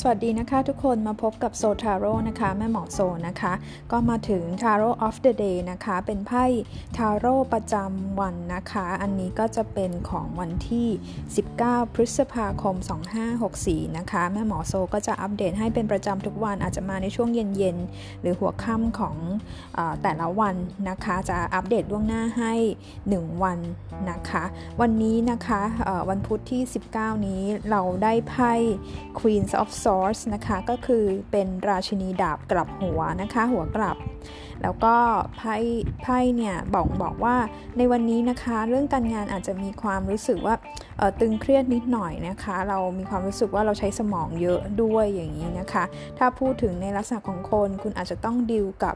สวัสดีนะคะทุกคนมาพบกับโซทาโร่นะคะแม่หมอโซนะคะ ก็มาถึง Tarot of the Day นะคะ เป็นไพ่ทาโร่ประจำวันนะคะ อันนี้ก็จะเป็นของวันที่ 19 พฤษภาคม 2564 นะคะ แม่หมอโซก็จะอัปเดตให้เป็นประจำทุกวันอาจจะมาในช่วงเย็นๆ หรือหัวค่ำของอแต่ละวันนะคะ จะอัปเดตล่วงหน้าให้ 1 วันนะคะ วันนี้นะคะวันพุธที่ 19 นี้เราได้ไพ่ Queen of Swords นะคะก็คือเป็นราชินีดาบกลับหัวนะคะ หัวกลับ แล้วก็ไพ่ไพ่เนี่ยบอกบอกว่าในวันนี้นะคะ เรื่องการงานอาจจะมีความรู้สึกว่าตึงเครียดนิดหน่อยนะคะ เรามีความรู้สึกว่าเราใช้สมองเยอะด้วยอย่างนี้นะคะ ถ้าพูดถึงในลักษณะของคนคุณอาจจะต้องดิวกับ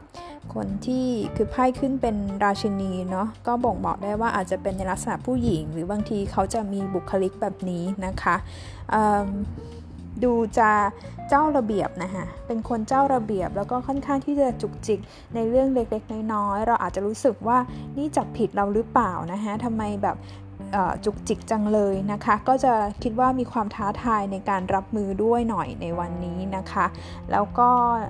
คนที่คือไพ่ขึ้นเป็นราชินีเนาะก็บ่งบอกได้ว่าอาจจะเป็นในลักษณะผู้หญิง หรือบางทีเขาจะมีบุคลิกแบบนี้นะคะ ดูจะเจ้าระเบียบนะคะเป็นคนเจ้าระเบียบแล้วก็ค่อนข้างที่จะจุกจิกในเรื่องเล็กๆ น้อยๆ เราอาจจะรู้สึกว่านี่จับผิดเราหรือเปล่านะคะทำไมแบบจุกจิกจังเลยนะคะ ก็จะคิดว่ามีความท้าทายในการรับมือด้วยหน่อยในวันนี้นะคะ แล้วก็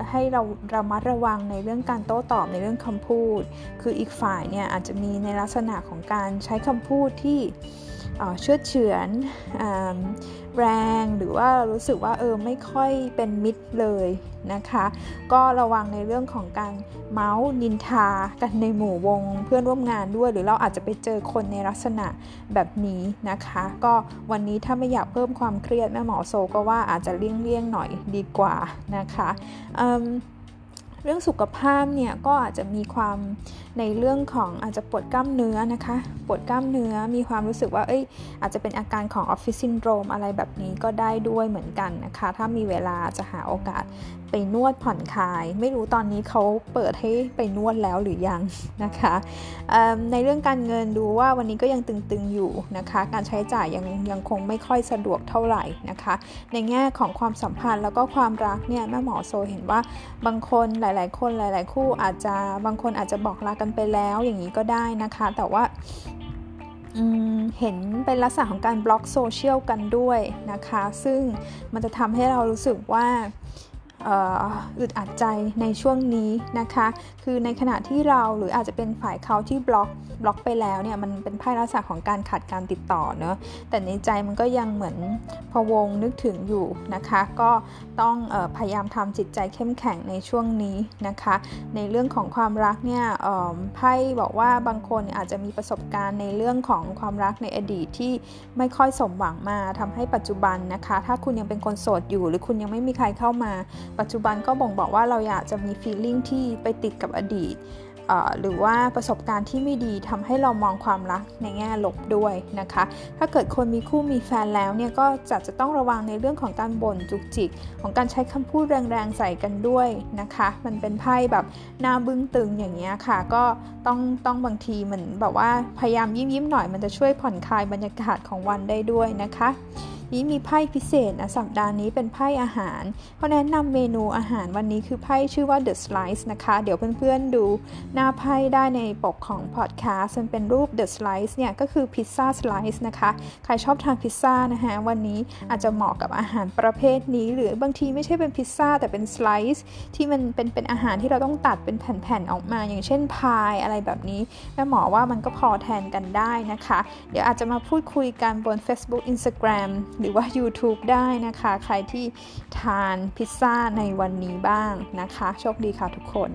ให้เราระมัดระวังในเรื่องการโต้ตอบในเรื่องคำพูด คืออีกฝ่ายเนี่ยอาจจะมีในลักษณะของการใช้คำพูดที่เชื่อเฉือน แรงหรือว่ารู้สึกว่าเออไม่ค่อยเป็นมิตรเลยนะคะ ก็ระวังในเรื่องของการเมาส์นินทากันในหมู่วงเพื่อนร่วมงานด้วย หรือเราอาจจะไปเจอคนในลักษณะแบบนี้นะคะ ก็วันนี้ถ้าไม่อยากเพิ่มความเครียดแม่หมอโซก็ว่าอาจจะเลี่ยงๆหน่อยดีกว่านะคะ เรื่องสุขภาพเนี่ยก็อาจจะมีความในเรื่องของอาจจะปวดกล้ามเนื้อนะคะ ปวดกล้ามเนื้อมีความรู้สึกว่าเอ้ยอาจจะเป็นอาการของออฟฟิศซินโดรมอะไรแบบนี้ก็ได้ด้วยเหมือนกันนะคะ ถ้ามีเวลาจะหาโอกาส ไปนวดผ่อนคลาย ไม่รู้ตอนนี้เขาเปิดให้ไปนวดแล้วหรือยังนะคะในเรื่องการเงินดูว่าวันนี้ก็ยังตึงๆอยู่นะคะ การใช้จ่ายยังยังคงไม่ค่อยสะดวกเท่าไหร่นะคะ ในแง่ของความสัมพันธ์แล้วก็ความรักเนี่ยแม่หมอโซเห็นว่าบางคนหลาย ๆ คนหลาย ๆ คู่อาจจะบางคนอาจจะบอกลากันไปแล้วอย่างนี้ก็ได้นะคะ แต่ว่าเห็นเป็นลักษณะของการบล็อกโซเชียลกันด้วยนะคะ ซึ่งมันจะทำให้เรารู้สึกว่า อึดอัดใจในช่วงนี้นะคะ คือในขณะที่เราหรืออาจจะเป็นฝ่ายเขาที่บล็อกบล็อกไปแล้วเนี่ยมันเป็นไพ่ลักษณะของการขาดการติดต่อเนอะแต่ในใจมันก็ยังเหมือนพวงนึกถึงอยู่นะคะ ก็ต้องออพยายามทำจิตใจเข้มแข็งในช่วงนี้นะคะ ในเรื่องของความรักเนี่ยไพ่บอกว่าบางคนอาจจะมีประสบการณ์ในเรื่องของความรักในอดีตที่ไม่ค่อยสมหวังมาทำให้ปัจจุบันนะคะ ถ้าคุณยังเป็นคนโสดอยู่ หรือคุณยังไม่มีใครเข้ามาปัจจุบันก็บ่งบอกว่าเราอยากจะมีฟีลลิ่งที่ไปติดกับอดีตหรือว่าประสบการณ์ที่ไม่ดีทำให้เรามองความรักในแง่ลบด้วยนะคะ ถ้าเกิดคนมีคู่มีแฟนแล้วเนี่ยก็จะจะต้องระวังในเรื่องของการบ่นจุกจิก ของการใช้คำพูดแรงๆใส่กันด้วยนะคะ มันเป็นไพ่แบบหน้าบึ้งตึงอย่างเงี้ยค่ะ ก็ต้องต้องบางทีเหมือนแบบว่าพยายามยิ้มยิ้มหน่อยมันจะช่วยผ่อนคลายบรรยากาศของวันได้ด้วยนะคะ นี้มีไพ่พิเศษนะสัปดาห์นี้เป็นไพ่อาหารเขาแนะนำเมนูอาหารวันนี้คือไพ่ชื่อว่า The Slice นะคะ เดี๋ยวเพื่อนๆดูหน้าไพ่ได้ในปกของพอดแคสต์มันเป็นรูป The Slice เนี่ย ก็คือพิซซ่าสไลซ์นะคะ ใครชอบทานพิซซ่านะคะวันนี้อาจจะเหมาะกับอาหารประเภทนี้ หรือบางทีไม่ใช่เป็นพิซซ่าแต่เป็นสไลซ์ที่มันเป็นเป็นอาหารที่เราต้องตัดเป็นแผ่นๆออกมา อย่างเช่นพายอะไรแบบนี้แม่หมอว่ามันก็พอแทนกันได้นะคะ เดี๋ยวอาจจะมาพูดคุยกันบน Facebook Instagram หรือว่า YouTube ได้นะคะ ใครที่ทานพิซซ่าในวันนี้บ้างนะคะ โชคดีค่ะทุกคน